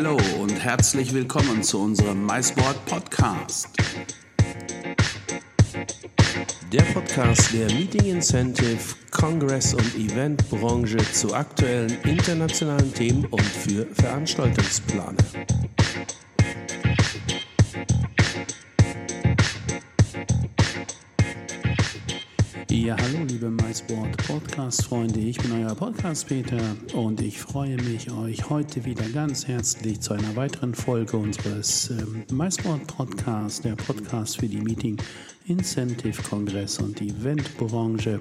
Hallo und herzlich willkommen zu unserem MySport Podcast. Der Podcast der Meeting Incentive, Congress und Eventbranche zu aktuellen internationalen Themen und für Veranstaltungsplaner. Ja, hallo liebe MySport Podcast-Freunde, ich bin euer Podcast-Peter und ich freue mich, euch heute wieder ganz herzlich zu einer weiteren Folge unseres ähm, MySport Podcasts, der Podcast für die Meeting Incentive Kongress und Eventbranche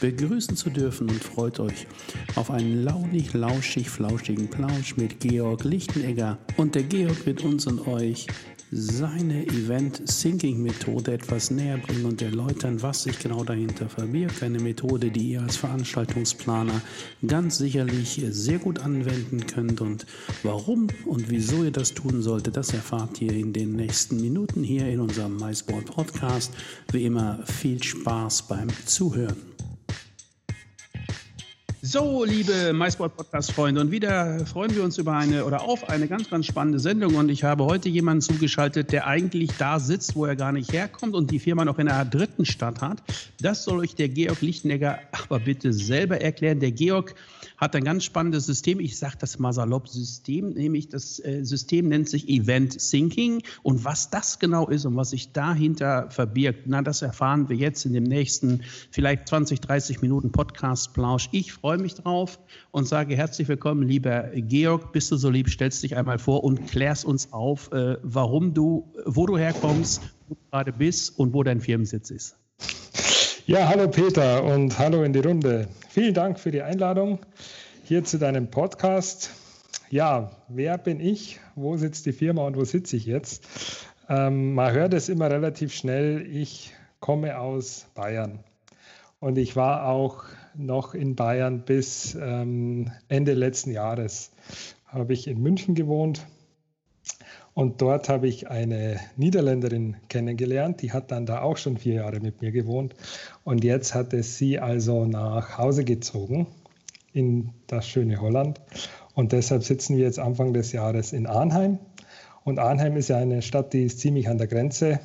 begrüßen zu dürfen und freut euch auf einen launig, lauschig, flauschigen Plausch mit Georg Lichtenegger. Und der Georg wird uns und euch seine Event-Syncing-Methode etwas näher bringen und erläutern, was sich genau dahinter verbirgt. Eine Methode, die ihr als Veranstaltungsplaner ganz sicherlich sehr gut anwenden könnt und warum und wieso ihr das tun solltet, das erfahrt ihr in den nächsten Minuten hier in unserem MySport Podcast. Wie immer viel Spaß beim Zuhören. So, liebe MySport-Podcast-Freunde, und wieder freuen wir uns über eine oder auf eine ganz, ganz spannende Sendung. Und ich habe heute jemanden zugeschaltet, der eigentlich da sitzt, wo er gar nicht herkommt und die Firma noch in einer dritten Stadt hat. Das soll euch der Georg Lichtenegger aber bitte selber erklären. Der Georg hat ein ganz spannendes System. Ich sage das mal salopp System, nämlich das äh, System nennt sich Event Syncing. Und was das genau ist und was sich dahinter verbirgt, na, das erfahren wir jetzt in dem nächsten vielleicht 20, 30 Minuten Podcast-Plausch. Ich freue mich drauf und sage herzlich willkommen, lieber Georg. Bist du so lieb, stellst dich einmal vor und klärst uns auf, äh, warum du, wo du herkommst, wo du gerade bist und wo dein Firmensitz ist. Ja, hallo Peter und hallo in die Runde. Vielen Dank für die Einladung hier zu deinem Podcast. Ja, wer bin ich? Wo sitzt die Firma und wo sitze ich jetzt? Ähm, man hört es immer relativ schnell. Ich komme aus Bayern und ich war auch noch in Bayern bis ähm, Ende letzten Jahres. Habe ich in München gewohnt und dort habe ich eine Niederländerin kennengelernt, die hat dann da auch schon vier Jahre mit mir gewohnt. Und jetzt hat es sie also nach Hause gezogen in das schöne Holland. Und deshalb sitzen wir jetzt Anfang des Jahres in Arnheim. Und Arnheim ist ja eine Stadt, die ist ziemlich an der Grenze.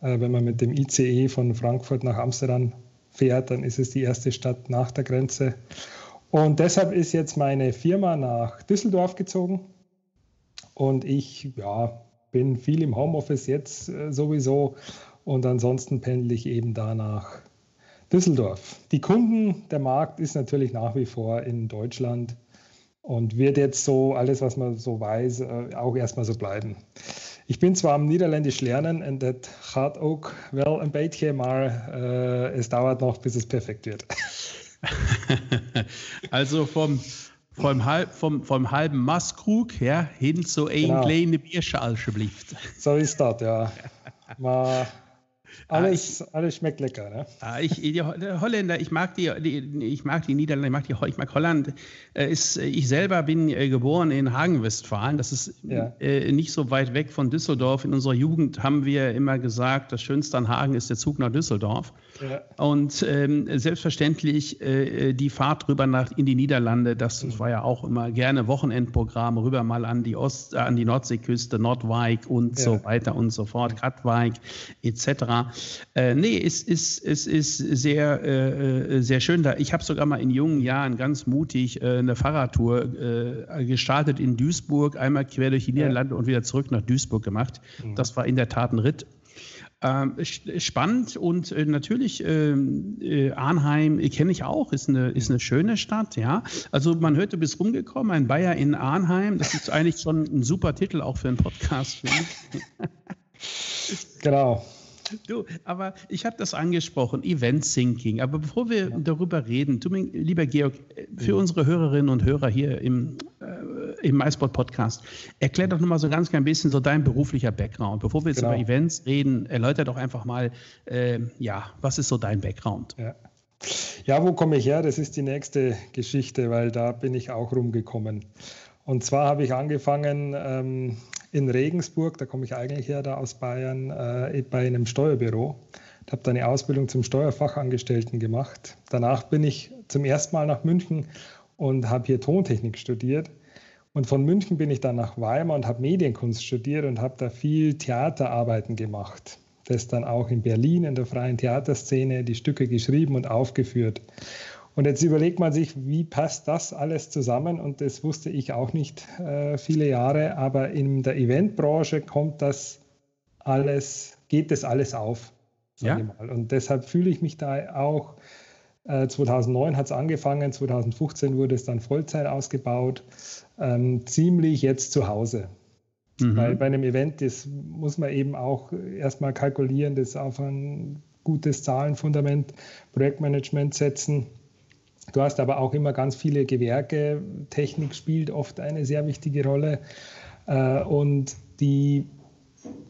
Äh, wenn man mit dem ICE von Frankfurt nach Amsterdam fährt, dann ist es die erste Stadt nach der Grenze. Und deshalb ist jetzt meine Firma nach Düsseldorf gezogen und ich ja, bin viel im Homeoffice jetzt äh, sowieso. Und ansonsten pendle ich eben da nach Düsseldorf. Die Kunden, der Markt ist natürlich nach wie vor in Deutschland und wird jetzt so alles, was man so weiß, äh, auch erstmal so bleiben. Ich bin zwar am Niederländisch lernen und das gaat ook wel een beetje, maar uh, es dauert noch, bis es perfekt wird. also vom vom, halb, vom, vom halben Maßkrug ja, hin zu einem genau. kleinen Bierschal geblieben. So ist das, ja. Mal alles, ah, alles schmeckt lecker, ne? Ah, ich, die Holländer, ich mag die, die, ich mag die Niederlande, ich mag, die, ich mag Holland. Äh, ist, ich selber bin äh, geboren in Hagen-Westfalen. Das ist ja. äh, nicht so weit weg von Düsseldorf. In unserer Jugend haben wir immer gesagt, das Schönste an Hagen ist der Zug nach Düsseldorf. Ja. Und ähm, selbstverständlich äh, die Fahrt rüber nach in die Niederlande, das, das, mhm. war ja auch immer gerne Wochenendprogramm, rüber mal an die Ost, äh, an die Nordseeküste, Nordwijk und ja. so weiter und so fort, Katwijk etc. Äh, nee, es ist, es ist sehr, äh, sehr schön da. Ich habe sogar mal in jungen Jahren ganz mutig äh, eine Fahrradtour äh, gestartet in Duisburg, einmal quer durch die Niederlande ja. und wieder zurück nach Duisburg gemacht. Mhm. Das war in der Tat ein Ritt. Ähm, spannend und äh, natürlich ähm, äh, Arnheim äh, kenne ich auch, ist eine, ist eine schöne Stadt, ja. Also man hört, du bist rumgekommen, ein Bayer in Arnheim, das ist eigentlich schon ein super Titel auch für einen Podcast. genau. Du, aber ich habe das angesprochen, Event Syncing. Aber bevor wir ja. darüber reden, du, lieber Georg, für ja. unsere Hörerinnen und Hörer hier im, äh, im MySpot Podcast, erklär doch nochmal so ganz klein bisschen so dein beruflicher Background. Bevor wir jetzt genau. über Events reden, erläuter doch einfach mal, äh, ja, was ist so dein Background? Ja. ja, wo komme ich her? Das ist die nächste Geschichte, weil da bin ich auch rumgekommen. Und zwar habe ich angefangen ähm, in Regensburg, da komme ich eigentlich her, da aus Bayern, äh, bei einem Steuerbüro. Ich habe da eine Ausbildung zum Steuerfachangestellten gemacht. Danach bin ich zum ersten Mal nach München und habe hier Tontechnik studiert. Und von München bin ich dann nach Weimar und habe Medienkunst studiert und habe da viel Theaterarbeiten gemacht. Das dann auch in Berlin in der freien Theaterszene die Stücke geschrieben und aufgeführt. Und jetzt überlegt man sich, wie passt das alles zusammen? Und das wusste ich auch nicht äh, viele Jahre, aber in der Eventbranche kommt das alles, geht das alles auf. Ja. Und deshalb fühle ich mich da auch. Äh, 2009 hat es angefangen, 2015 wurde es dann Vollzeit ausgebaut, ähm, ziemlich jetzt zu Hause. Mhm. Weil bei einem Event, das muss man eben auch erstmal kalkulieren, das auf ein gutes Zahlenfundament, Projektmanagement setzen Du hast aber auch immer ganz viele Gewerke. Technik spielt oft eine sehr wichtige Rolle. Äh, und die,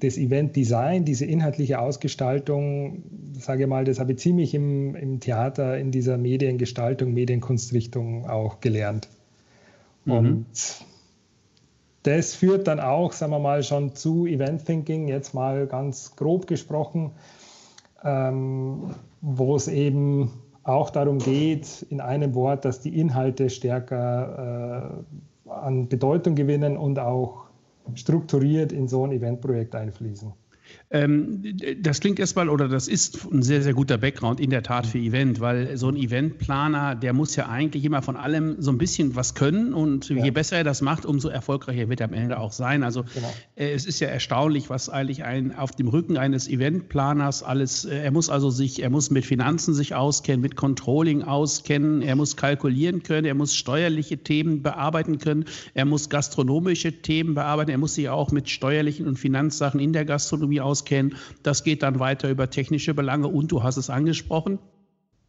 das Event-Design, diese inhaltliche Ausgestaltung, sage ich mal, das habe ich ziemlich im, im Theater, in dieser Mediengestaltung, Medienkunstrichtung auch gelernt. Mhm. Und das führt dann auch, sagen wir mal, schon zu Event Thinking, jetzt mal ganz grob gesprochen, ähm, wo es eben auch darum geht, in einem Wort, dass die Inhalte stärker äh, an Bedeutung gewinnen und auch strukturiert in so ein Eventprojekt einfließen. Ähm, das klingt erstmal, oder das ist ein sehr, sehr guter Background in der Tat für Event, weil so ein Eventplaner, der muss ja eigentlich immer von allem so ein bisschen was können und ja. je besser er das macht, umso erfolgreicher wird er am Ende auch sein. Also genau. äh, es ist ja erstaunlich, was eigentlich ein, auf dem Rücken eines Eventplaners alles, äh, er muss also sich, er muss mit Finanzen sich auskennen, mit Controlling auskennen, er muss kalkulieren können, er muss steuerliche Themen bearbeiten können, er muss gastronomische Themen bearbeiten, er muss sich auch mit steuerlichen und Finanzsachen in der Gastronomie auskennen auskennen. Das geht dann weiter über technische Belange und du hast es angesprochen.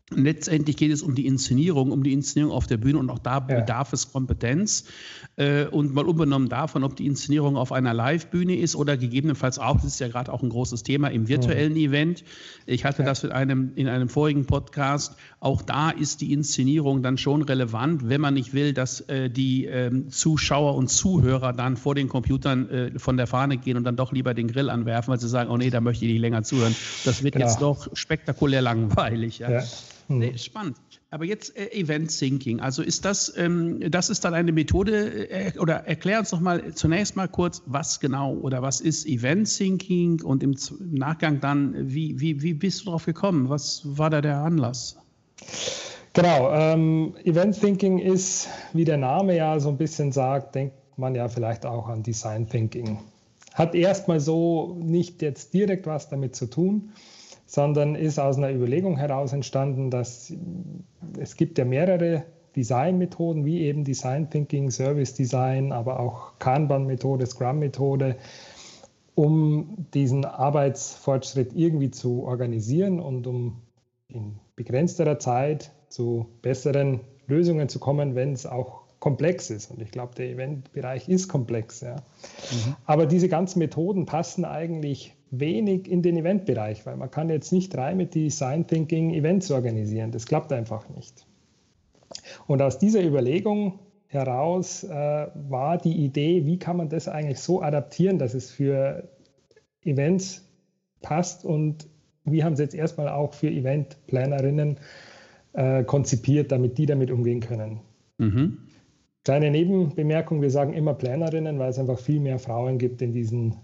Letztendlich geht es um die Inszenierung, um die Inszenierung auf der Bühne und auch da ja. bedarf es Kompetenz. Äh, und mal unbenommen davon, ob die Inszenierung auf einer Live-Bühne ist oder gegebenenfalls auch, das ist ja gerade auch ein großes Thema im virtuellen mhm. Event. Ich hatte ja. das in einem, in einem vorigen Podcast. Auch da ist die Inszenierung dann schon relevant, wenn man nicht will, dass äh, die ähm, Zuschauer und Zuhörer dann vor den Computern äh, von der Fahne gehen und dann doch lieber den Grill anwerfen, weil sie sagen, oh nee, da möchte ich nicht länger zuhören. Das wird genau. jetzt doch spektakulär langweilig. Ja. ja. Nee, hm. spannend. Aber jetzt äh, Event Thinking. Also ist das, ähm, das ist dann eine Methode, äh, oder erklär uns doch mal zunächst mal kurz, was genau oder was ist Event Thinking und im, im Nachgang dann, wie, wie, wie bist du darauf gekommen? Was war da der Anlass? Genau, ähm, Event Thinking ist, wie der Name ja so ein bisschen sagt, denkt man ja vielleicht auch an Design Thinking. Hat erstmal so nicht jetzt direkt was damit zu tun sondern ist aus einer Überlegung heraus entstanden, dass es gibt ja mehrere Designmethoden, wie eben Design Thinking, Service Design, aber auch Kanban-Methode, Scrum-Methode, um diesen Arbeitsfortschritt irgendwie zu organisieren und um in begrenzterer Zeit zu besseren Lösungen zu kommen, wenn es auch komplex ist. Und ich glaube, der Eventbereich ist komplex. Ja. Mhm. Aber diese ganzen Methoden passen eigentlich wenig in den Eventbereich, weil man kann jetzt nicht rein mit Design Thinking Events organisieren. Das klappt einfach nicht. Und aus dieser Überlegung heraus äh, war die Idee, wie kann man das eigentlich so adaptieren, dass es für Events passt und wir haben es jetzt erstmal auch für Eventplanerinnen äh, konzipiert, damit die damit umgehen können. Mhm. Kleine Nebenbemerkung, wir sagen immer Planerinnen, weil es einfach viel mehr Frauen gibt in diesen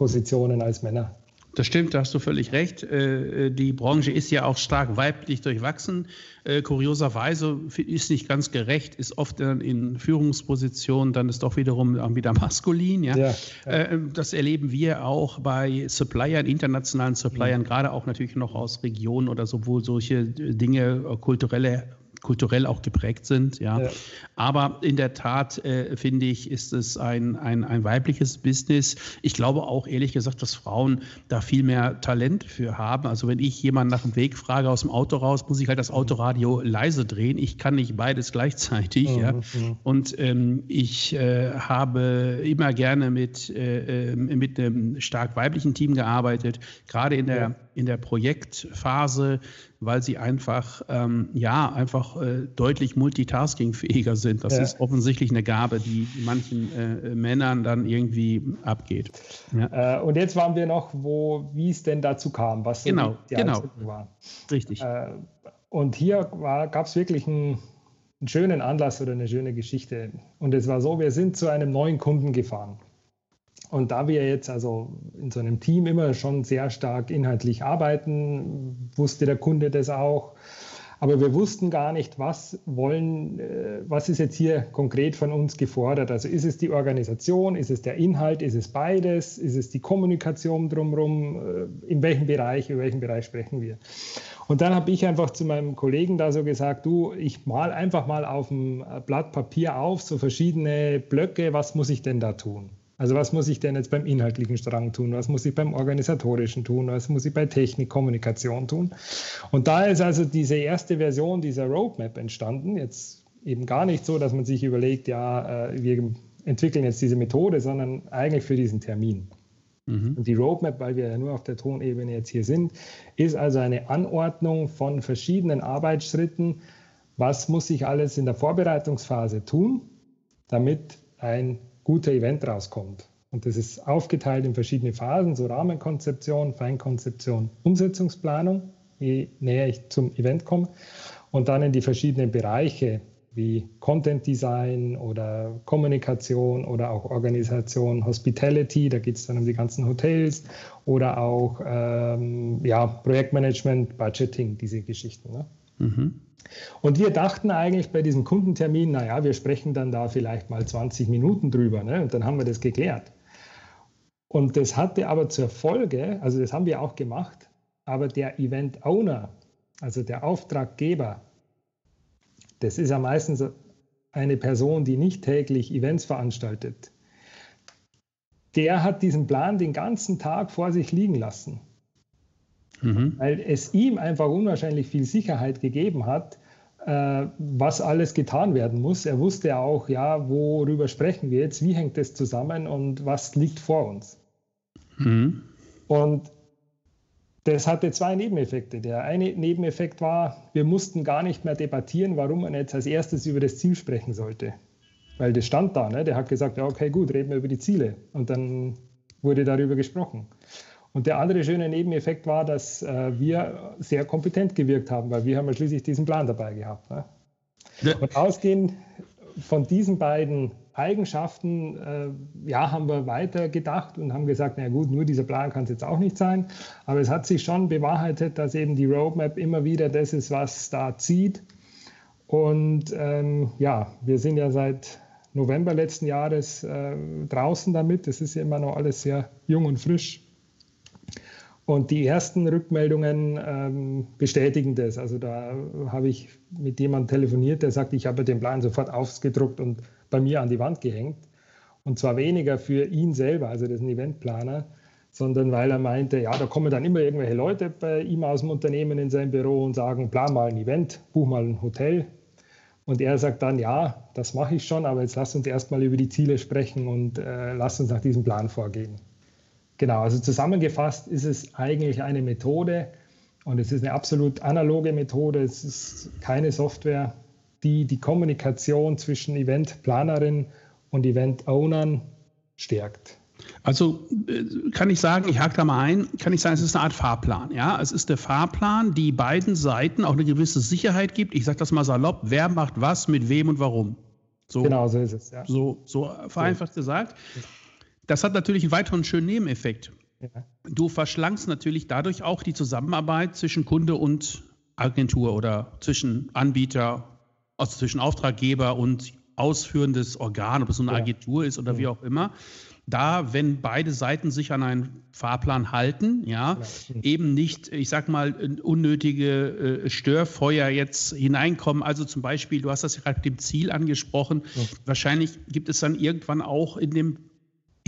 Positionen als Männer. Das stimmt, da hast du völlig recht. Äh, die Branche ist ja auch stark weiblich durchwachsen. Äh, kurioserweise ist nicht ganz gerecht, ist oft in Führungspositionen dann ist doch wiederum wieder maskulin. Ja? ja, ja. Äh, das erleben wir auch bei Suppliern, internationalen Suppliern, mhm. gerade auch natürlich noch aus Regionen oder so, wo solche Dinge, kulturelle kulturell auch geprägt sind. Ja. ja. Aber in der Tat, äh, finde ich, ist es ein, ein, ein weibliches Business. Ich glaube auch ehrlich gesagt, dass Frauen da viel mehr Talent für haben. Also wenn ich jemanden nach dem Weg frage aus dem Auto raus, muss ich halt das Autoradio leise drehen. Ich kann nicht beides gleichzeitig. Mhm. Ja. Mhm. Und ähm, ich äh, habe immer gerne mit, äh, ähm, mit einem stark weiblichen Team gearbeitet, gerade in der, ja. In der Projektphase weil sie einfach, ähm, ja, einfach äh, deutlich multitaskingfähiger sind. Das ja. ist offensichtlich eine Gabe, die manchen äh, Männern dann irgendwie abgeht. Ja. Äh, und jetzt waren wir noch, wo, wie es denn dazu kam, was genau, die, die genau. war. Richtig. Äh, und hier gab es wirklich ein einen schönen Anlass oder eine schöne Geschichte. Und es war so, wir sind zu einem neuen Kunden gefahren. Und da wir jetzt also in so einem Team immer schon sehr stark inhaltlich arbeiten, wusste der Kunde das auch. Aber wir wussten gar nicht, was wollen, äh, was ist jetzt hier konkret von uns gefordert. Also ist es die Organisation, ist es der Inhalt, ist es beides, ist es die Kommunikation drumherum, äh, in welchem Bereich, in welchem Bereich sprechen wir. Und dann habe ich einfach zu meinem Kollegen da so gesagt, du, ich mal einfach mal auf dem Blatt Papier auf, so verschiedene Blöcke, was muss ich denn da tun? Also was muss ich denn jetzt beim inhaltlichen Strang tun? Was muss ich beim organisatorischen tun? Was muss ich bei Technik, Kommunikation tun? Und da ist also diese erste Version dieser Roadmap entstanden. Jetzt eben gar nicht so, dass man sich überlegt, ja, äh, wir entwickeln jetzt diese Methode, sondern eigentlich für diesen Termin. Mhm. Und die Roadmap, weil wir ja nur auf der Tonebene jetzt hier sind, ist also eine Anordnung von verschiedenen Arbeitsschritten. Was muss ich alles in der Vorbereitungsphase tun, damit ein guter Event rauskommt? Und das ist aufgeteilt in verschiedene Phasen, so Rahmenkonzeption, Feinkonzeption, Umsetzungsplanung, je näher ich zum Event komme. Und dann in die verschiedenen Bereiche, wie Content Design oder Kommunikation oder auch Organisation, Hospitality, da geht es dann um die ganzen Hotels oder auch ähm, ja, Projektmanagement, Budgeting, diese Geschichten. Ne? Und wir dachten eigentlich bei diesem Kundentermin, naja, wir sprechen dann da vielleicht mal 20 Minuten drüber ne? und dann haben wir das geklärt. Und das hatte aber zur Folge, also das haben wir auch gemacht, aber der Event Owner, also der Auftraggeber, das ist ja meistens eine Person, die nicht täglich Events veranstaltet. Der hat diesen Plan den ganzen Tag vor sich liegen lassen, mhm. weil es ihm einfach unwahrscheinlich viel Sicherheit gegeben hat, äh, was alles getan werden muss. Er wusste auch, ja, worüber sprechen wir jetzt, wie hängt das zusammen und was liegt vor uns. Mhm. Und das hatte zwei Nebeneffekte. Der eine Nebeneffekt war, wir mussten gar nicht mehr debattieren, warum man jetzt als erstes über das Ziel sprechen sollte. Weil das stand da, ne? der hat gesagt, ja, okay, gut, reden wir über die Ziele. Und dann wurde darüber gesprochen. Und der andere schöne Nebeneffekt war, dass äh, wir sehr kompetent gewirkt haben, weil wir haben ja schließlich diesen Plan dabei gehabt. Ne? Und ausgehend von diesen beiden Eigenschaften, äh, ja, haben wir weitergedacht und haben gesagt, na gut, nur dieser Plan kann es jetzt auch nicht sein. Aber es hat sich schon bewahrheitet, dass eben die Roadmap immer wieder das ist, was da zieht. Und ähm, ja, wir sind ja seit November letzten Jahres äh, draußen damit. Das ist ja immer noch alles sehr jung und frisch. Und die ersten Rückmeldungen ähm, bestätigen das. Also da habe ich mit jemandem telefoniert, der sagt, ich habe den Plan sofort ausgedruckt und bei mir an die Wand gehängt. Und zwar weniger für ihn selber, also das ist ein Eventplaner, sondern weil er meinte, ja, da kommen dann immer irgendwelche Leute bei ihm aus dem Unternehmen in sein Büro und sagen, plan mal ein Event, buch mal ein Hotel. Und er sagt dann, ja, das mache ich schon, aber jetzt lass uns erstmal über die Ziele sprechen und äh, lass uns nach diesem Plan vorgehen. Genau, also zusammengefasst ist es eigentlich eine Methode und es ist eine absolut analoge Methode. Es ist keine Software, die die Kommunikation zwischen Eventplanerin und Event-Ownern stärkt. Also äh, kann ich sagen, ich hake da mal ein, kann ich sagen, es ist eine Art Fahrplan. Ja, es ist der Fahrplan, die beiden Seiten auch eine gewisse Sicherheit gibt. Ich sage das mal salopp: Wer macht was, mit wem und warum? So, genau, so ist es. Ja. So, so vereinfacht so. gesagt. Das hat natürlich einen weiteren schönen Nebeneffekt. Ja. Du verschlankst natürlich dadurch auch die Zusammenarbeit zwischen Kunde und Agentur oder zwischen Anbieter also zwischen Auftraggeber und ausführendes Organ, ob es so eine ja. Agentur ist oder ja. wie auch immer. Da, wenn beide Seiten sich an einen Fahrplan halten, ja, eben nicht, ich sag mal, unnötige äh, Störfeuer jetzt hineinkommen. Also zum Beispiel, du hast das ja gerade mit dem Ziel angesprochen. Wahrscheinlich gibt es dann irgendwann auch in dem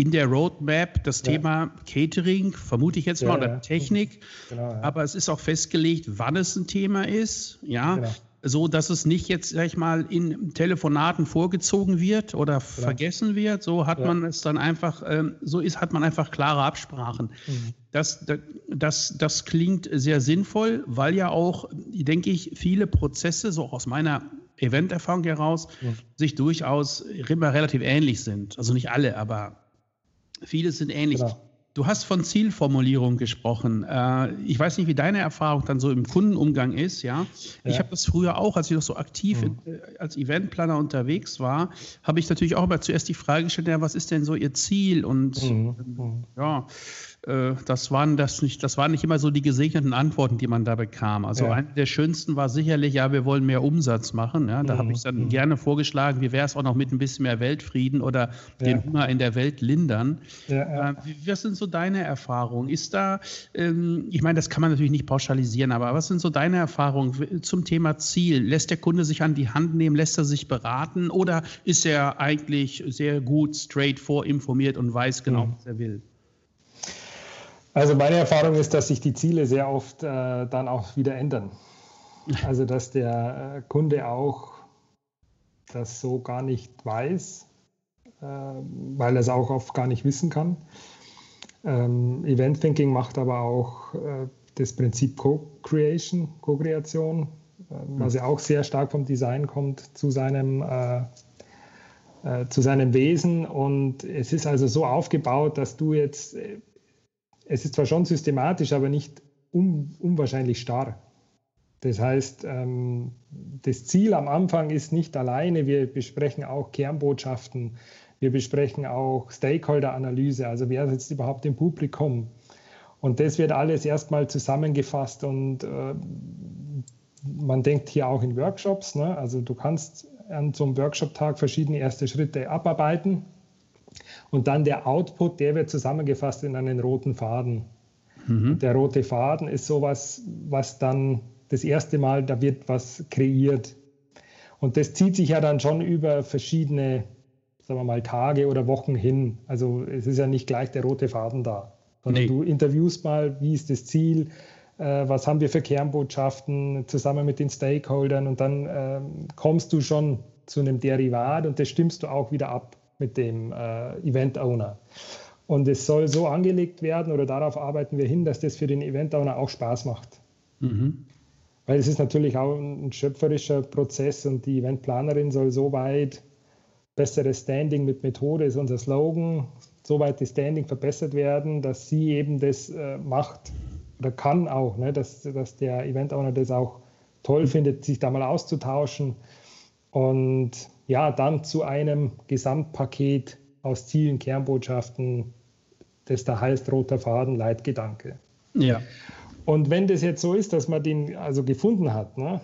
in der Roadmap das ja. Thema Catering, vermute ich jetzt mal, ja, oder Technik. Genau, ja. Aber es ist auch festgelegt, wann es ein Thema ist. Ja. Genau so dass es nicht jetzt, sag ich mal, in Telefonaten vorgezogen wird oder ja. vergessen wird. So hat ja. man es dann einfach, ähm, so ist, hat man einfach klare Absprachen. Mhm. Das, das, das klingt sehr sinnvoll, weil ja auch, denke ich, viele Prozesse, so aus meiner Eventerfahrung heraus, mhm. sich durchaus immer relativ ähnlich sind. Also nicht alle, aber viele sind ähnlich. Genau. Du hast von Zielformulierung gesprochen. Äh, ich weiß nicht, wie deine Erfahrung dann so im Kundenumgang ist. Ja, ja. ich habe das früher auch, als ich noch so aktiv mhm. als Eventplaner unterwegs war, habe ich natürlich auch immer zuerst die Frage gestellt: ja, Was ist denn so Ihr Ziel? Und mhm. mhm. ja, äh, das waren das nicht, das waren nicht immer so die gesegneten Antworten, die man da bekam. Also ja. eine der schönsten war sicherlich, ja, wir wollen mehr Umsatz machen. Ja, da mhm. habe ich dann mhm. gerne vorgeschlagen, wie wäre es auch noch mit ein bisschen mehr Weltfrieden oder ja. den Hunger in der Welt lindern. Ja, äh, was sind so deine Erfahrungen? Ist da, ähm, ich meine, das kann man natürlich nicht pauschalisieren, aber was sind so deine Erfahrungen zum Thema Ziel? Lässt der Kunde sich an die Hand nehmen, lässt er sich beraten oder ist er eigentlich sehr gut straight vorinformiert und weiß genau, mhm. was er will? Also meine Erfahrung ist, dass sich die Ziele sehr oft äh, dann auch wieder ändern. Also dass der äh, Kunde auch das so gar nicht weiß, äh, weil er es auch oft gar nicht wissen kann. Ähm, Event Thinking macht aber auch äh, das Prinzip Co-Creation, Co-Kreation, äh, was ja auch sehr stark vom Design kommt zu seinem äh, zu seinem Wesen. Und es ist also so aufgebaut, dass du jetzt es ist zwar schon systematisch, aber nicht un, unwahrscheinlich starr. Das heißt, ähm, das Ziel am Anfang ist nicht alleine. Wir besprechen auch Kernbotschaften. Wir besprechen auch Stakeholder-Analyse. Also wer ist jetzt überhaupt im Publikum? Und das wird alles erstmal zusammengefasst und äh, man denkt hier auch in Workshops. Ne? Also du kannst an so einem Workshop-Tag verschiedene erste Schritte abarbeiten und dann der Output, der wird zusammengefasst in einen roten Faden. Mhm. Der rote Faden ist sowas, was dann das erste Mal, da wird was kreiert. Und das zieht sich ja dann schon über verschiedene, sagen wir mal, Tage oder Wochen hin. Also es ist ja nicht gleich der rote Faden da, sondern nee. du interviewst mal, wie ist das Ziel, äh, was haben wir für Kernbotschaften zusammen mit den Stakeholdern und dann äh, kommst du schon zu einem Derivat und das stimmst du auch wieder ab mit dem äh, Event Owner. Und es soll so angelegt werden oder darauf arbeiten wir hin, dass das für den Event Owner auch Spaß macht. Mhm. Weil es ist natürlich auch ein schöpferischer Prozess und die Eventplanerin soll so weit besseres Standing mit Methode ist unser Slogan, so weit das Standing verbessert werden, dass sie eben das äh, macht oder kann auch, ne, dass, dass der Event Owner das auch toll findet, sich da mal auszutauschen. Und ja, dann zu einem Gesamtpaket aus Zielen, Kernbotschaften, das da heißt roter Faden, Leitgedanke. Ja. Und wenn das jetzt so ist, dass man den also gefunden hat, ne,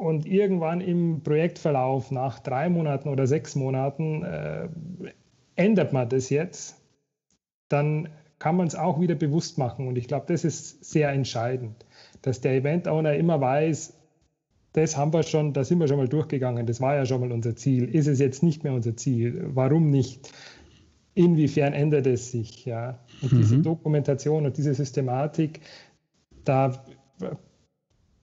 und irgendwann im Projektverlauf nach drei Monaten oder sechs Monaten äh, ändert man das jetzt, dann kann man es auch wieder bewusst machen. Und ich glaube, das ist sehr entscheidend, dass der Event Owner immer weiß, das haben wir schon, da sind wir schon mal durchgegangen. Das war ja schon mal unser Ziel. Ist es jetzt nicht mehr unser Ziel? Warum nicht? Inwiefern ändert es sich? Ja? Und mhm. diese Dokumentation und diese Systematik, da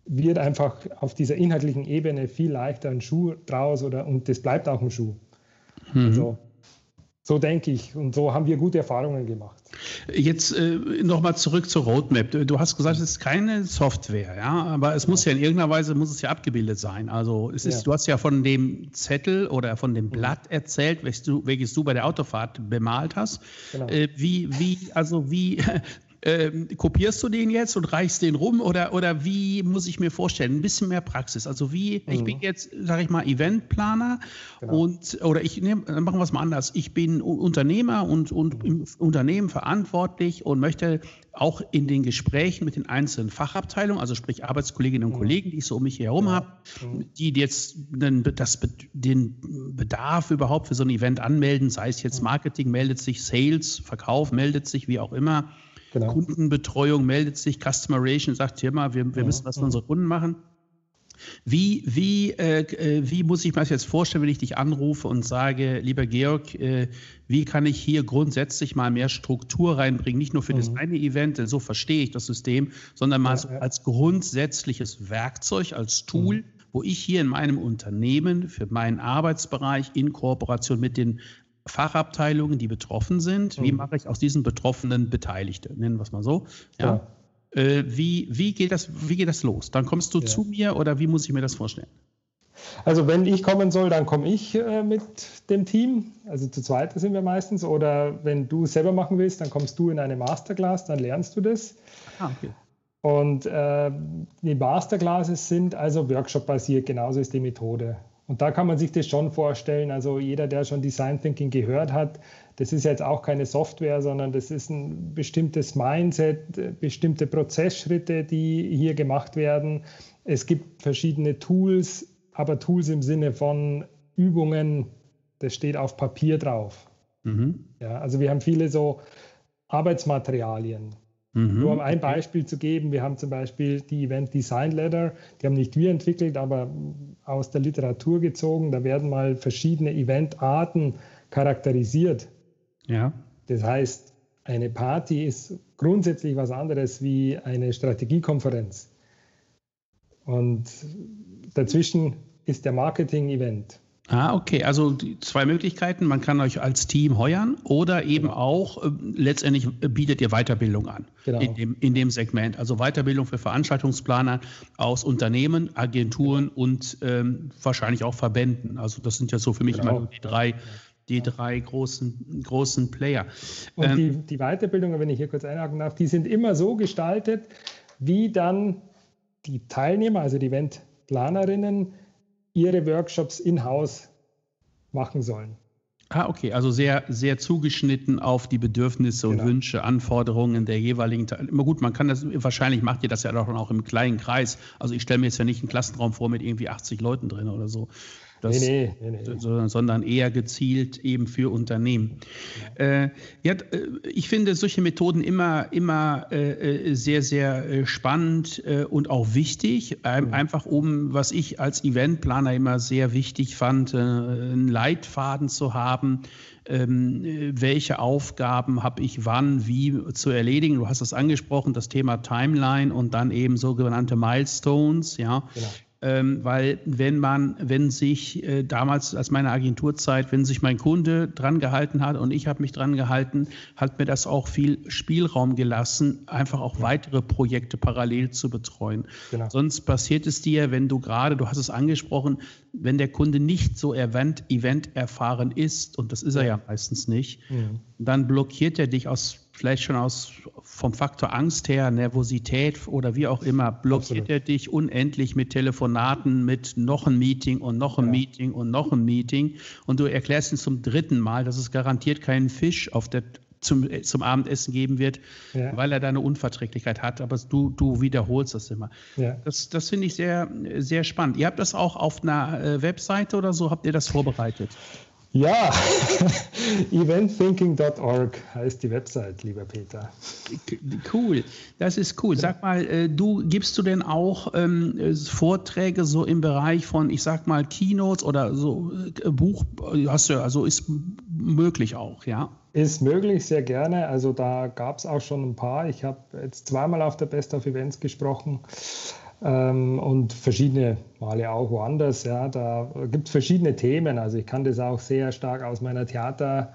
wird einfach auf dieser inhaltlichen Ebene viel leichter ein Schuh draus oder und das bleibt auch ein Schuh. Mhm. Also so denke ich und so haben wir gute Erfahrungen gemacht. Jetzt äh, nochmal zurück zur Roadmap. Du hast gesagt, es ist keine Software, ja, aber es ja. muss ja in irgendeiner Weise muss es ja abgebildet sein. Also es ist, ja. du hast ja von dem Zettel oder von dem Blatt erzählt, welches du, welches du bei der Autofahrt bemalt hast. Genau. Äh, wie, wie, also wie, ähm, kopierst du den jetzt und reichst den rum oder, oder wie muss ich mir vorstellen? Ein bisschen mehr Praxis. Also wie, mhm. ich bin mhm. jetzt, sage ich mal, Eventplaner genau. und oder ich nehme, machen wir es mal anders. Ich bin Unternehmer und, und mhm. im Unternehmen verantwortlich und möchte auch in den Gesprächen mit den einzelnen Fachabteilungen, also sprich Arbeitskolleginnen und mhm. Kollegen, die ich so um mich herum ja. habe, mhm. die jetzt den, das, den Bedarf überhaupt für so ein Event anmelden, sei es jetzt. Marketing, meldet sich Sales, Verkauf, meldet sich, wie auch immer Genau. Kundenbetreuung meldet sich, Customer Relation sagt, hier mal, wir, wir müssen was für unsere Kunden machen. Wie, wie, äh, äh, wie muss ich mir das jetzt vorstellen, wenn ich dich anrufe und sage, lieber Georg, äh, wie kann ich hier grundsätzlich mal mehr Struktur reinbringen, nicht nur für mhm. das eine Event, denn so verstehe ich das System, sondern mal ja, so ja. als grundsätzliches Werkzeug, als Tool, mhm. wo ich hier in meinem Unternehmen für meinen Arbeitsbereich in Kooperation mit den Fachabteilungen, die betroffen sind. Wie mhm. mache ich aus diesen Betroffenen Beteiligte? Nennen wir es mal so. Ja. ja. Äh, wie, wie, geht das, wie geht das los? Dann kommst du ja. zu mir oder wie muss ich mir das vorstellen? Also wenn ich kommen soll, dann komme ich äh, mit dem Team. Also zu zweit sind wir meistens. Oder wenn du selber machen willst, dann kommst du in eine Masterclass, dann lernst du das. Ah, okay. Und äh, die Masterclasses sind also Workshop-basiert, genauso ist die Methode. Und da kann man sich das schon vorstellen. Also jeder, der schon Design Thinking gehört hat, das ist jetzt auch keine Software, sondern das ist ein bestimmtes Mindset, bestimmte Prozessschritte, die hier gemacht werden. Es gibt verschiedene Tools, aber Tools im Sinne von Übungen, das steht auf Papier drauf. Mhm. Ja, also wir haben viele so Arbeitsmaterialien. Mhm. Nur um ein Beispiel zu geben, wir haben zum Beispiel die Event Design Letter, die haben nicht wir entwickelt, aber aus der Literatur gezogen. Da werden mal verschiedene Eventarten charakterisiert. Ja. Das heißt, eine Party ist grundsätzlich was anderes wie eine Strategiekonferenz. Und dazwischen ist der Marketing-Event. Ah, okay. Also zwei Möglichkeiten. Man kann euch als Team heuern oder eben genau. auch äh, letztendlich äh, bietet ihr Weiterbildung an genau. in, dem, in dem Segment. Also Weiterbildung für Veranstaltungsplaner aus Unternehmen, Agenturen genau. und ähm, wahrscheinlich auch Verbänden. Also das sind ja so für mich genau. immer die drei, die drei großen, großen Player. Und ähm, die, die Weiterbildungen, wenn ich hier kurz einhaken darf, die sind immer so gestaltet, wie dann die Teilnehmer, also die Eventplanerinnen, ihre Workshops in-house machen sollen. Ah, okay, also sehr, sehr zugeschnitten auf die Bedürfnisse und genau. Wünsche, Anforderungen der jeweiligen. Immer gut, man kann das, wahrscheinlich macht ihr das ja doch auch im kleinen Kreis. Also ich stelle mir jetzt ja nicht einen Klassenraum vor mit irgendwie 80 Leuten drin oder so. Das, nee, nee, nee, nee. Sondern eher gezielt eben für Unternehmen. Äh, ja, äh, ich finde solche Methoden immer, immer äh, äh sehr, sehr äh, spannend äh, und auch wichtig. Mhm. Einfach um, was ich als Eventplaner immer sehr wichtig fand, einen Leitfaden zu haben. Ähm, welche Aufgaben habe ich wann, wie zu erledigen. Du hast es angesprochen, das Thema Timeline und dann eben sogenannte Milestones, ja. Genau. Ähm, weil wenn man, wenn sich äh, damals als meine Agenturzeit, wenn sich mein Kunde dran gehalten hat und ich habe mich dran gehalten, hat mir das auch viel Spielraum gelassen, einfach auch weitere Projekte parallel zu betreuen. Genau. Sonst passiert es dir, wenn du gerade, du hast es angesprochen, wenn der Kunde nicht so event, event erfahren ist, und das ist er ja meistens nicht, mhm. dann blockiert er dich aus vielleicht schon aus vom Faktor Angst her, Nervosität oder wie auch immer, blockiert Absolut. er dich unendlich mit Telefonaten, mit noch ein Meeting und noch ein ja. Meeting und noch ein Meeting. Und du erklärst ihm zum dritten Mal, dass es garantiert keinen Fisch auf der zum, zum Abendessen geben wird, ja. weil er da eine Unverträglichkeit hat. Aber du, du wiederholst das immer. Ja. Das, das finde ich sehr, sehr spannend. Ihr habt das auch auf einer äh, Webseite oder so, habt ihr das vorbereitet? Ja, eventthinking.org heißt die Website, lieber Peter. Cool, das ist cool. Sag mal, äh, du gibst du denn auch ähm, Vorträge so im Bereich von, ich sag mal, Keynotes oder so äh, Buch, hast du, also ist möglich auch, ja? Ist möglich, sehr gerne. Also da gab es auch schon ein paar. Ich habe jetzt zweimal auf der Best of Events gesprochen ähm, und verschiedene Male auch woanders. Ja, da gibt es verschiedene Themen. Also ich kann das auch sehr stark aus meiner Theater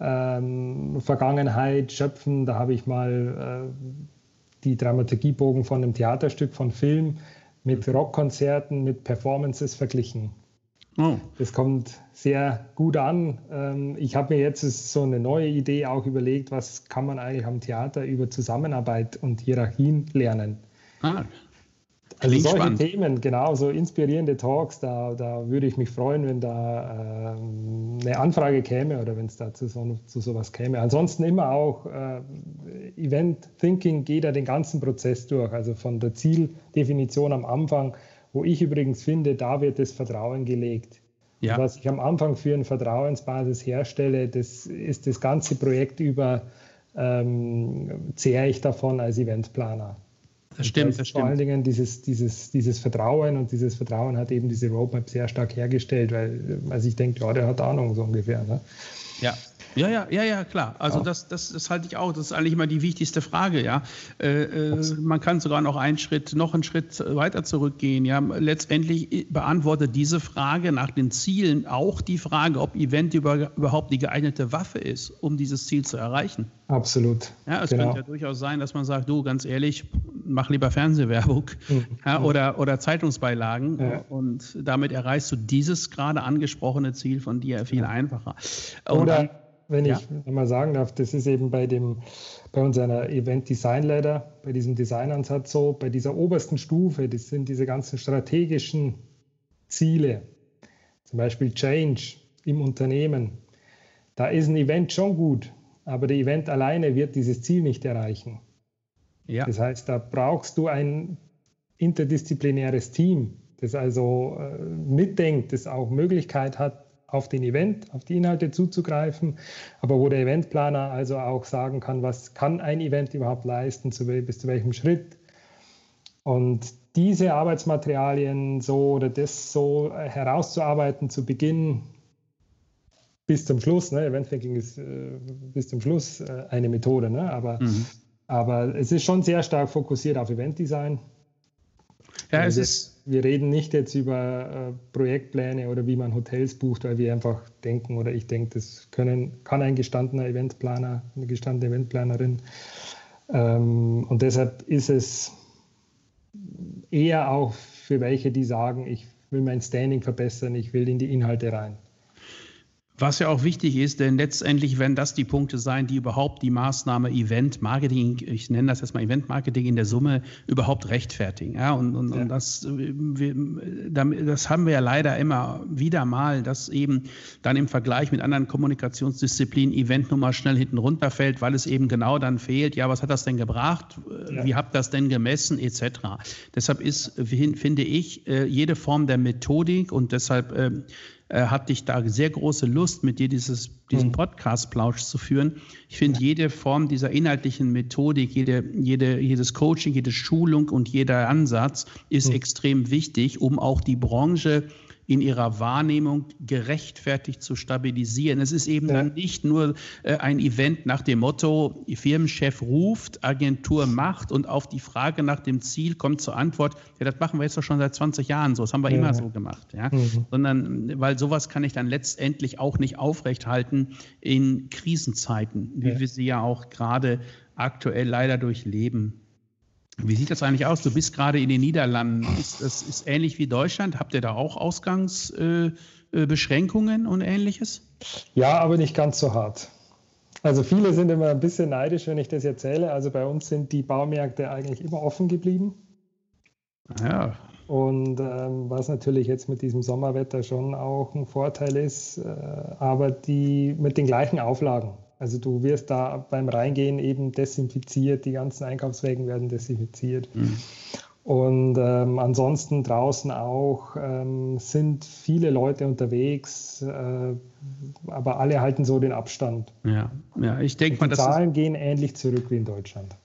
ähm, Vergangenheit schöpfen. Da habe ich mal äh, die Dramaturgiebogen von einem Theaterstück, von Film mit Rockkonzerten, mit Performances verglichen. Oh. Das kommt sehr gut an. Ähm, ich habe mir jetzt so eine neue Idee auch überlegt, was kann man eigentlich am Theater über Zusammenarbeit und Hierarchien lernen. Ah, also solche spannend. Themen, genau, so inspirierende Talks, da, da würde ich mich freuen, wenn da äh, eine Anfrage käme oder wenn es da zu, so, zu sowas käme. Ansonsten immer auch äh, Event Thinking geht ja den ganzen Prozess durch, also von der Zieldefinition am Anfang, wo ich übrigens finde, da wird das Vertrauen gelegt. Ja. Was ich am Anfang für eine Vertrauensbasis herstelle, das ist das ganze Projekt über, ähm, zehre ich davon als Eventplaner. Das stimmt, das, das stimmt. Vor allen Dingen dieses, dieses, dieses Vertrauen und dieses Vertrauen hat eben diese Roadmap sehr stark hergestellt, weil also ich denke, ja, der hat Ahnung so ungefähr. Ne? Ja, ja, ja, ja, ja, klar. Also ja. Das, das, das halte ich auch. Das ist eigentlich immer die wichtigste Frage, ja. Äh, äh, man kann sogar noch einen Schritt, noch einen Schritt weiter zurückgehen. Ja, letztendlich beantwortet diese Frage nach den Zielen auch die Frage, ob Event über, überhaupt die geeignete Waffe ist, um dieses Ziel zu erreichen. Absolut. Ja, es genau. könnte ja durchaus sein, dass man sagt, du, ganz ehrlich, mach lieber Fernsehwerbung mhm. ja, oder, oder Zeitungsbeilagen. Ja. Und damit erreichst du dieses gerade angesprochene Ziel von dir viel einfacher. Und oder wenn ich mal sagen darf, das ist eben bei dem bei unserer Event Design Ladder, bei diesem Designansatz so, bei dieser obersten Stufe, das sind diese ganzen strategischen Ziele, zum Beispiel Change im Unternehmen. Da ist ein Event schon gut, aber der Event alleine wird dieses Ziel nicht erreichen. Ja. Das heißt, da brauchst du ein interdisziplinäres Team, das also äh, mitdenkt, das auch Möglichkeit hat, auf den Event, auf die Inhalte zuzugreifen, aber wo der Eventplaner also auch sagen kann, was kann ein Event überhaupt leisten, zu, bis zu welchem Schritt. Und diese Arbeitsmaterialien so oder das so herauszuarbeiten zu Beginn bis zum Schluss, ne? Event-Thinking ist äh, bis zum Schluss äh, eine Methode, ne? aber, mhm. aber es ist schon sehr stark fokussiert auf Event-Design. Ja, es ist. Wir reden nicht jetzt über äh, Projektpläne oder wie man Hotels bucht, weil wir einfach denken oder ich denke, das können, kann ein gestandener Eventplaner, eine gestandene Eventplanerin. Ähm, und deshalb ist es eher auch für welche, die sagen, ich will mein Standing verbessern, ich will in die Inhalte rein. Was ja auch wichtig ist, denn letztendlich werden das die Punkte sein, die überhaupt die Maßnahme Event Marketing, ich nenne das jetzt mal Event Marketing in der Summe, überhaupt rechtfertigen. Ja, und, und, ja. und das, wir, das haben wir ja leider immer wieder mal, dass eben dann im Vergleich mit anderen Kommunikationsdisziplinen Event nun mal schnell hinten runterfällt, weil es eben genau dann fehlt, ja, was hat das denn gebracht? Ja. Wie habt das denn gemessen, etc. Deshalb ist, finde ich, äh, jede Form der Methodik und deshalb ähm, äh, hatte ich da sehr große Lust, mit dir dieses, diesen mhm. Podcast-Plausch zu führen. Ich finde, jede Form dieser inhaltlichen Methodik, jede, jede, jedes Coaching, jede Schulung und jeder Ansatz ist mhm. extrem wichtig, um auch die Branche in ihrer Wahrnehmung gerechtfertigt zu stabilisieren. Es ist eben ja. dann nicht nur äh, ein Event nach dem Motto, Firmenchef ruft, Agentur macht und auf die Frage nach dem Ziel kommt zur Antwort, ja, das machen wir jetzt doch schon seit 20 Jahren so, das haben wir ja. immer so gemacht. Ja? Mhm. Sondern, weil sowas kann ich dann letztendlich auch nicht aufrechthalten in Krisenzeiten, wie wir sie ja auch gerade aktuell leider durchleben. Wie sieht das eigentlich aus? Du bist gerade in den Niederlanden. Ist das ist ähnlich wie Deutschland? Habt ihr da auch Ausgangsbeschränkungen äh, und ähnliches? Ja, aber nicht ganz so hart. Also viele sind immer ein bisschen neidisch, wenn ich das erzähle. Also bei uns sind die Baumärkte eigentlich immer offen geblieben. Ja. Und ähm, was natürlich jetzt mit diesem Sommerwetter schon auch ein Vorteil ist, äh, aber die mit den gleichen Auflagen. Also du wirst da beim Reingehen eben desinfiziert, die ganzen Einkaufswägen werden desinfiziert. Mhm. Und ähm, ansonsten draußen auch ähm, sind viele Leute unterwegs, äh, aber alle halten so den Abstand. Ja, ja ich denke mal, die Zahlen gehen ähnlich zurück wie in Deutschland.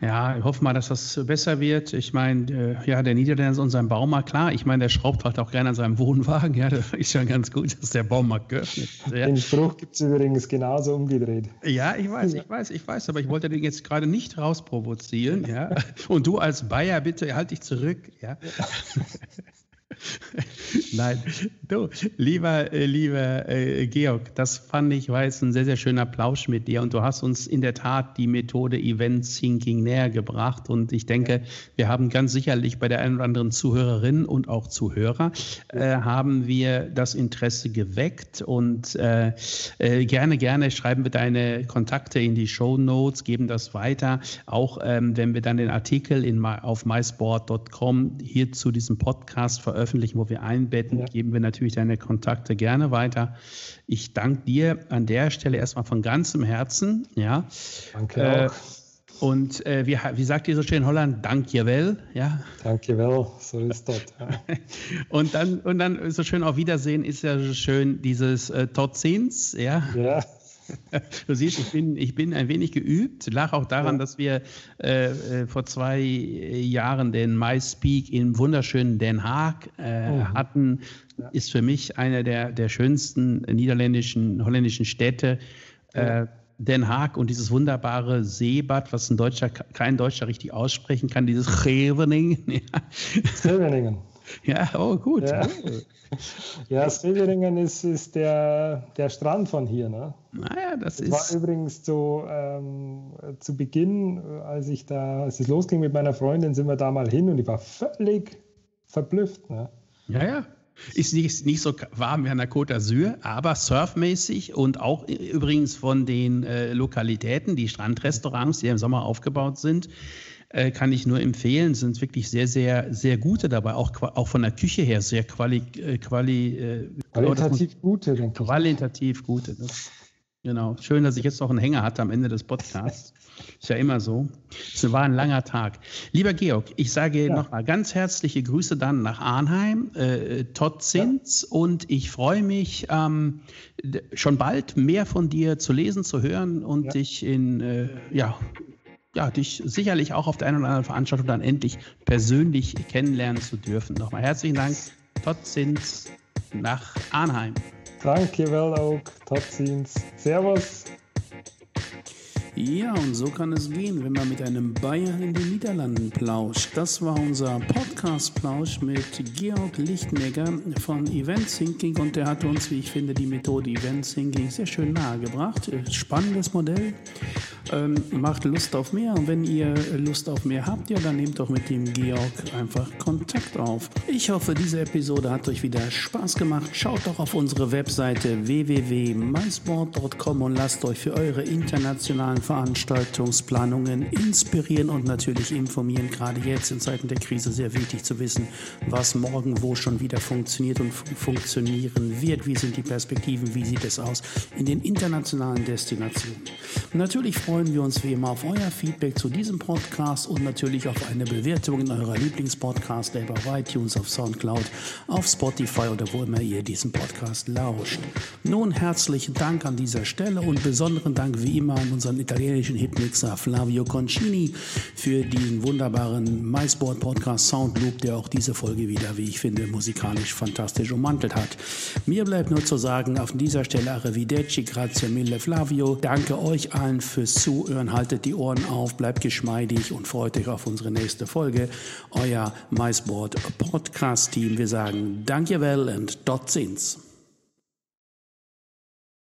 Ja, ich hoffe mal, dass das besser wird. Ich meine, äh, ja, der Niederländer ist unser Baumarkt, klar. Ich meine, der schraubt halt auch gerne an seinem Wohnwagen. Ja, das ist ja ganz gut, dass der Baumarkt geöffnet ist. Ja. Den Spruch gibt es übrigens genauso umgedreht. Ja, ich weiß, ich weiß, ich weiß, aber ich wollte den jetzt gerade nicht rausprovozieren. Ja. Und du als Bayer, bitte halt dich zurück. Ja. Nein, du, lieber, äh, lieber äh, Georg, das fand ich, war jetzt ein sehr, sehr schöner Plausch mit dir. Und du hast uns in der Tat die Methode Event Thinking näher gebracht. Und ich denke, wir haben ganz sicherlich bei der einen oder anderen Zuhörerin und auch Zuhörer äh, haben wir das Interesse geweckt. Und äh, äh, gerne, gerne schreiben wir deine Kontakte in die Show Notes, geben das weiter, auch ähm, wenn wir dann den Artikel in, auf mysport.com hier zu diesem Podcast veröffentlichen veröffentlichen, wo wir einbetten, ja. geben wir natürlich deine Kontakte gerne weiter. Ich danke dir an der Stelle erstmal von ganzem Herzen. Ja. Danke äh, auch. Und äh, wie, wie sagt ihr so schön in Holland? Dankjewel. Ja. Dankjewel, so ist das. Ja. und, dann, und dann so schön auf Wiedersehen ist ja so schön dieses äh, Totzins. Ja. ja. Du siehst, ich bin, ich bin ein wenig geübt. Lag auch daran, ja. dass wir äh, äh vor zwei Jahren den MySpeak im wunderschönen Den Haag äh, mhm. hatten. Ja. Ist für mich eine der, der schönsten niederländischen, holländischen Städte. Ja. Äh, Den Haag und dieses wunderbare Seebad, was ein Deutscher, kein Deutscher richtig aussprechen kann, dieses Scheveningen. Scheveningen. Ja, oh gut. Ja, ja Sveveringen ist, ist der, der Strand von hier. Ne? Naja, das, das ist. war übrigens so ähm, zu Beginn, als ich da, als es losging mit meiner Freundin, sind wir da mal hin und ich war völlig verblüfft. Ne? Ja, ja. Ist nicht, nicht so warm wie an der Côte d'Azur, aber surfmäßig und auch übrigens von den äh, Lokalitäten, die Strandrestaurants, die im Sommer aufgebaut sind, äh, kann ich nur empfehlen. Sind wirklich sehr, sehr, sehr gute dabei, auch, auch von der Küche her sehr quali, äh, quali, äh, qualitativ gute. Denke ich. Qualitativ gute. Das, genau. Schön, dass ich jetzt noch einen Hänger hatte am Ende des Podcasts. Ist ja immer so. Es war ein langer Tag. Lieber Georg, ich sage ja. nochmal ganz herzliche Grüße dann nach Arnheim, äh, Totzins ja. und ich freue mich ähm, schon bald mehr von dir zu lesen, zu hören und ja. dich in äh, ja, ja, dich sicherlich auch auf der einen oder anderen Veranstaltung dann endlich persönlich kennenlernen zu dürfen. Nochmal herzlichen Dank, Totzins nach Arnheim. Danke, Well Totzins. Servus. Ja, und so kann es gehen, wenn man mit einem Bayern in den Niederlanden plauscht. Das war unser Podcast-Plausch mit Georg Lichtnecker von Event Thinking und der hat uns, wie ich finde, die Methode Event Thinking sehr schön nahegebracht. Spannendes Modell. Ähm, macht Lust auf mehr und wenn ihr Lust auf mehr habt, ja, dann nehmt doch mit dem Georg einfach Kontakt auf. Ich hoffe, diese Episode hat euch wieder Spaß gemacht. Schaut doch auf unsere Webseite www.mysport.com und lasst euch für eure internationalen Veranstaltungsplanungen inspirieren und natürlich informieren. Gerade jetzt in Zeiten der Krise sehr wichtig zu wissen, was morgen wo schon wieder funktioniert und funktionieren wird. Wie sind die Perspektiven? Wie sieht es aus in den internationalen Destinationen? Natürlich freuen wir uns wie immer auf euer Feedback zu diesem Podcast und natürlich auf eine Bewertung in eurer Lieblingspodcast-App auf iTunes, auf Soundcloud, auf Spotify oder wo immer ihr diesen Podcast lauscht. Nun herzlichen Dank an dieser Stelle und besonderen Dank wie immer an unseren Italiener italienischen Hitmixer Flavio Concini für den wunderbaren MySport Podcast Soundloop, der auch diese Folge wieder, wie ich finde, musikalisch fantastisch ummantelt hat. Mir bleibt nur zu sagen, auf dieser Stelle Arrivederci, grazie mille Flavio. Danke euch allen fürs Zuhören, haltet die Ohren auf, bleibt geschmeidig und freut euch auf unsere nächste Folge. Euer MySport Podcast Team. Wir sagen Danke well und dort sind's.